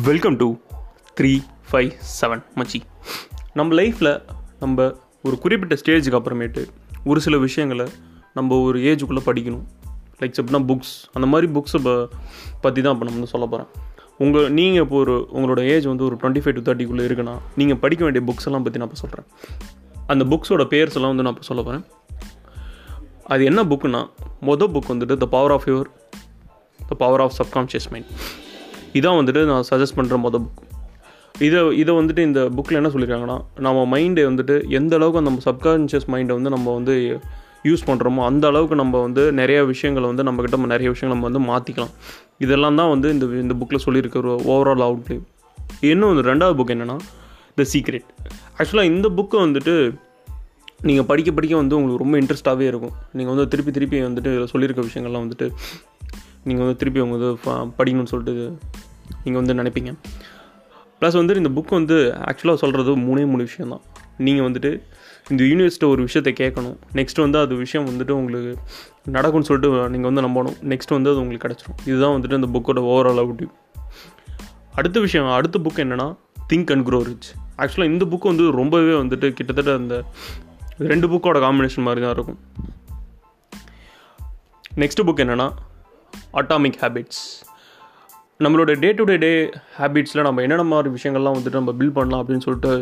Welcome to three five seven மச்சி. நம்ம லைஃப்பில் நம்ம ஒரு குறிப்பிட்ட ஸ்டேஜுக்கு அப்புறமேட்டு ஒரு சில விஷயங்களை நம்ம ஒரு ஏஜுக்குள்ளே படிக்கணும். லைக் எப்படின்னா புக்ஸ் அந்த மாதிரி புக்ஸை பற்றி தான் இப்போ நம்ம வந்து சொல்ல போகிறேன் உங்கள் நீங்கள் இப்போ ஒரு உங்களோட ஏஜ் வந்து ஒரு டுவெண்ட்டி ஃபைவ் டு தேர்ட்டிக்குள்ளே இருக்குன்னா நீங்கள் படிக்க வேண்டிய புக்ஸ் எல்லாம் பற்றி நான் இப்போ சொல்கிறேன் அந்த புக்ஸோட பேர்ஸ் எல்லாம் வந்து நான் இப்போ சொல்ல போகிறேன் அது என்ன புக்குன்னா மொதல் புக் வந்துட்டு the power of your the power of subconscious mind இதான் வந்துட்டு நான் சஜஸ்ட் பண்ணுற மொதல் புக் இதை இதை வந்துட்டு இந்த புக்கில் என்ன சொல்லியிருக்காங்கன்னா நம்ம மைண்டை வந்துட்டு எந்த அளவுக்கு நம்ம சப்கான்ஷியஸ் மைண்டை வந்து நம்ம வந்து யூஸ் பண்ணுறோமோ அந்த அளவுக்கு நம்ம வந்து நிறைய விஷயங்களை வந்து நம்மக்கிட்ட நம்ம நிறைய விஷயங்கள் நம்ம வந்து மாற்றிக்கலாம் இதெல்லாம் தான் வந்து இந்த இந்த புக்கில் சொல்லியிருக்க ஒரு ஓவரால் அவுட்லே இன்னும் வந்து ரெண்டாவது புக் என்னென்னா த சீக்ரெட் ஆக்சுவலாக இந்த புக்கை வந்துட்டு நீங்கள் படிக்க படிக்க வந்து உங்களுக்கு ரொம்ப இன்ட்ரெஸ்ட்டாகவே இருக்கும். நீங்கள் வந்து திருப்பி திருப்பி வந்துட்டு இதில் சொல்லியிருக்க விஷயங்கள்லாம் வந்துட்டு நீங்கள் வந்து திருப்பி அவங்க வந்து படிக்கணும்னு சொல்லிட்டு நீங்கள் வந்து நினைப்பீங்க. ப்ளஸ் வந்து இந்த புக் வந்து ஆக்சுவலாக சொல்கிறது மூணே மூணு விஷயம் தான் நீங்கள் வந்துட்டு இந்த யூனிவர்ஸ்ட்டை ஒரு விஷயத்தை கேட்கணும். நெக்ஸ்ட் வந்து அது விஷயம் வந்துட்டு உங்களுக்கு நடக்கும்னு சொல்லிட்டு நீங்கள் வந்து நம்பணும். நெக்ஸ்ட் வந்து அது உங்களுக்கு கிடச்சிரும். இதுதான் வந்துட்டு இந்த புக்கோட ஓவரால் அவுட்டிவ் அடுத்த விஷயம் அடுத்த புக் என்னென்னா திங்க் அண்ட் க்ரோ ரிச் ஆக்சுவலாக இந்த புக் வந்து ரொம்பவே வந்துட்டு கிட்டத்தட்ட அந்த ரெண்டு புக்கோட காம்பினேஷன் மாதிரி தான் இருக்கும். நெக்ஸ்ட் புக் என்னென்னா அட்டாமிக் ஹேபிட்ஸ் நம்மளோட டே டு டே டே ஹேபிட்ஸில் நம்ம என்னென்ன மாதிரி விஷயங்கள்லாம் வந்துட்டு நம்ம பில்ட் பண்ணலாம் அப்படின்னு சொல்லிட்டு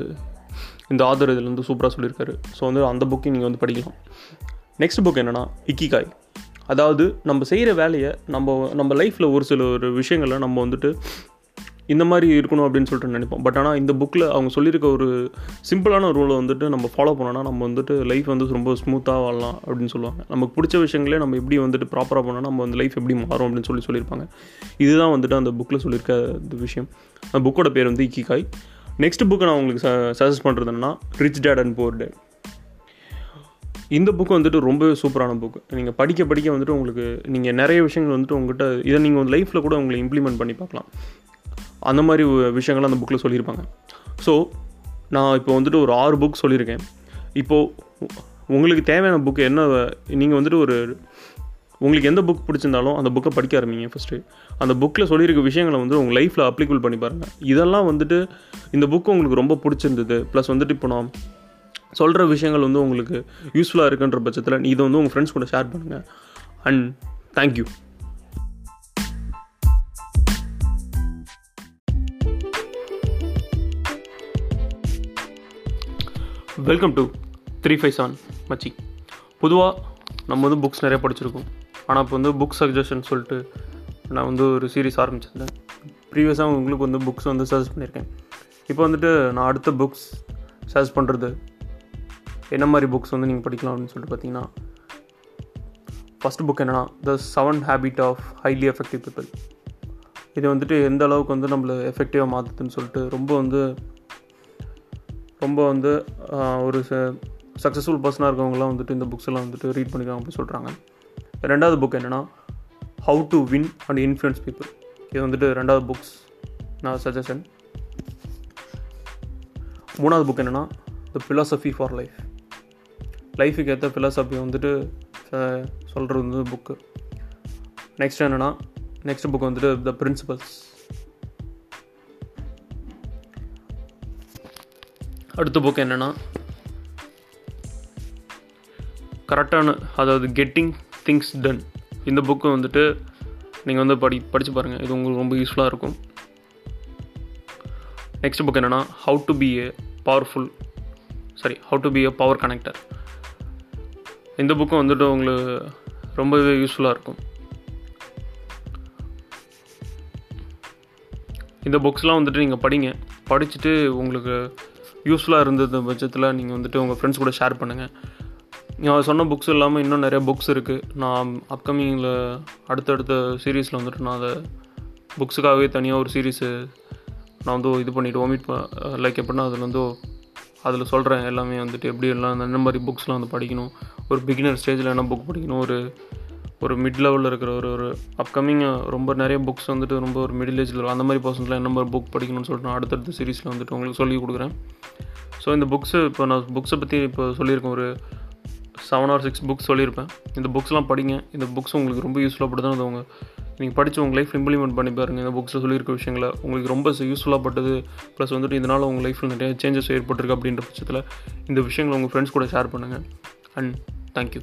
இந்த ஆதர் இதில் வந்து சூப்பராக சொல்லியிருக்காரு. ஸோ வந்து அந்த புக்கையும் நீங்கள் வந்து படிக்கலாம். நெக்ஸ்ட் புக் என்னென்னா இக்கிகாய் அதாவது நம்ம செய்கிற வேலையை நம்ம நம்ம லைஃப்பில் ஒரு சில ஒரு விஷயங்களை நம்ம வந்துட்டு இந்த மாதிரி இருக்கணும் அப்படின்னு சொல்லிட்டு நினைப்போம். பட் ஆனால் இந்த புக்கில் அவங்க சொல்லியிருக்க ஒரு சிம்பிளான ரூலை வந்துட்டு நம்ம ஃபாலோ பண்ணோன்னா நம்ம வந்துட்டு லைஃப் வந்து ரொம்ப ஸ்மூத்தாக வாழலாம் அப்படின்னு சொல்லுவாங்க. நமக்கு பிடிச்ச விஷயங்களே நம்ம எப்படி வந்துட்டு ப்ராப்பராக பண்ணோன்னா நம்ம வந்து லைஃப் எப்படி மாறும் அப்படின்னு சொல்லி சொல்லியிருப்பாங்க. இதுதான் வந்துட்டு அந்த புக்கில் சொல்லியிருக்க இந்த விஷயம். அந்த புக்கோட பேர் வந்து இக்கிகாய். நெக்ஸ்ட் புக்கை நான் உங்களுக்கு சஜஸ்ட் பண்ணுறது என்னன்னா rich dad and poor dad இந்த புக்கு வந்துட்டு ரொம்பவே சூப்பரான புக் நீங்கள் படிக்க படிக்க வந்துட்டு உங்களுக்கு நீங்கள் நிறைய விஷயங்கள் வந்துட்டு உங்கள்கிட்ட இதை நீங்கள் வந்து லைஃப்பில் கூட உங்களை இம்ப்ளிமெண்ட் பண்ணி பார்க்கலாம். அந்த மாதிரி விஷயங்கள் அந்த புக்கில் சொல்லியிருப்பாங்க. ஸோ நான் இப்போ வந்துட்டு ஒரு ஆறு புக் சொல்லியிருக்கேன். இப்போது உங்களுக்கு தேவையான புக் என்ன நீங்கள் வந்துட்டு ஒரு உங்களுக்கு எந்த புக் பிடிச்சிருந்தாலும் அந்த புக்கை படிக்க ஆரம்பிங்க ஃபஸ்ட்டு அந்த புக்கில் சொல்லியிருக்க விஷயங்களை வந்து உங்கள் லைஃப்பில் அப்ளிகபிள் பண்ணி பாருங்கள் இதெல்லாம் வந்துட்டு இந்த புக்கு உங்களுக்கு ரொம்ப பிடிச்சிருந்தது. ப்ளஸ் வந்துட்டு இப்போ நான் சொல்கிற விஷயங்கள் வந்து உங்களுக்கு யூஸ்ஃபுல்லாக இருக்குன்ற பட்சத்தில் இதை வந்து உங்கள் ஃப்ரெண்ட்ஸ் கூட ஷேர் பண்ணுங்கள் and thank you welcome to three five seven மச்சி பொதுவாக நம்ம வந்து புக்ஸ் நிறைய படிச்சிருக்கோம். ஆனால் இப்போ வந்து புக் சஜஷன் சொல்லிட்டு நான் வந்து ஒரு சீரீஸ் ஆரம்பிச்சிருந்தேன். ப்ரீவியஸாக உங்களுக்கு வந்து புக்ஸ் வந்து சஜஸ்ட் பண்ணியிருக்கேன். இப்போ வந்துட்டு நான் அடுத்த புக்ஸ் சஜஸ்ட் பண்ணுறது என்ன மாதிரி புக்ஸ் வந்து நீங்கள் படிக்கலாம் அப்படின்னு சொல்லிட்டு பார்த்தீங்கன்னா ஃபஸ்ட் புக் என்னென்னா the seven habit of highly effective people இது வந்துட்டு எந்த அளவுக்கு வந்து நம்மளை எஃபெக்டிவாக மாற்றுதுன்னு சொல்லிட்டு ரொம்ப வந்து ரொம்ப வந்து ஒரு சக்ஸஸ்ஃபுல் பர்சனாக இருக்கவங்களாம் வந்துட்டு இந்த புக்ஸ் எல்லாம் வந்துட்டு ரீட் பண்ணிக்காங்க அப்படின்னு சொல்கிறாங்க ரெண்டாவது புக் என்னென்னா how to win and influence people இது வந்துட்டு ரெண்டாவது புக்ஸ் நான் சஜஷன் மூணாவது புக் என்னென்னா த ஃபிலாசபி ஃபார் லைஃப் லைஃபுக்கு ஏற்ற ஃபிலாசபி வந்துட்டு சொல்கிறது வந்து புக்கு நெக்ஸ்ட் என்னென்னா நெக்ஸ்ட் புக் வந்துட்டு த பிரின்சிபல்ஸ் அடுத்த புக் என்னென்னா கரெக்டான அதாவது கெட்டிங் திங்ஸ் டன் இந்த புக்கு வந்துட்டு நீங்கள் வந்து படி படித்து பாருங்கள் இது உங்களுக்கு ரொம்ப யூஸ்ஃபுல்லாக இருக்கும். நெக்ஸ்ட் புக் என்னென்னா how to be a powerful sorry how to be a power connector இந்த புக்கும் வந்துட்டு உங்களுக்கு ரொம்பவே யூஸ்ஃபுல்லாக இருக்கும். இந்த புக்ஸ்லாம் வந்துட்டு நீங்கள் படிங்க. படிச்சுட்டு உங்களுக்கு யூஸ்ஃபுல்லாக இருந்தது பட்சத்தில் நீங்கள் வந்துட்டு உங்கள் ஃப்ரெண்ட்ஸ் கூட ஷேர் பண்ணுங்கள் நான் சொன்ன புக்ஸ் இல்லாமல் இன்னும் நிறைய புக்ஸ் இருக்குது நான் அப்கமிங்கில் அடுத்தடுத்த சீரீஸில் வந்துட்டு நான் அதை புக்ஸுக்காகவே தனியாக ஒரு சீரீஸு நான் வந்து இது பண்ணிவிட்டு ஒமிட் லைக் எப்படின்னா அதில் வந்து அதில் சொல்கிறேன் எல்லாமே வந்துட்டு எப்படி எல்லாம் இந்த மாதிரி புக்ஸ்லாம் வந்து படிக்கணும். ஒரு பிகினர் ஸ்டேஜில் என்ன புக் படிக்கணும்? ஒரு ஒரு மிட் லெவலில் இருக்கிற ஒரு ஒரு அப்கமிங் ரொம்ப நிறைய புக்ஸ் வந்துட்டு ரொம்ப ஒரு மிடில் ஏஜில் அந்த மாதிரி பர்சன்ஸ்லாம் என்ன மாதிரி புக் படிக்கணும்னு சொல்லிட்டு நான் அடுத்தடுத்த சீரீஸில் வந்துட்டு உங்களுக்கு சொல்லி கொடுக்குறேன். ஸோ இந்த புக்ஸு இப்போ நான் புக்ஸை பற்றி இப்போ சொல்லியிருக்கேன். ஒரு செவன் ஆர் சிக்ஸ் புக்ஸ் சொல்லியிருப்பேன். இந்த புக்ஸ்லாம் படிங்க. இந்த புக்ஸ் உங்களுக்கு ரொம்ப யூஸ்ஃபுல்லாக படுதான் அது உங்கள் நீங்கள் படித்து உங்கள் லைஃப் இம்ப்ளிமெண்ட் பண்ணி பாருங்கள் இந்த புக்ஸில் சொல்லியிருக்க விஷயங்களை உங்களுக்கு ரொம்ப யூஸ்ஃபுல்லாக பட்டது. ப்ளஸ் வந்துட்டு இதனால் உங்கள் லைஃப்பில் நிறைய சேஞ்சஸ் ஏற்பட்டிருக்கு அப்படின்ற பட்சத்தில் இந்த விஷயங்களை உங்கள் ஃப்ரெண்ட்ஸ் கூட ஷேர் பண்ணுங்கள் அண்ட் தேங்க்யூ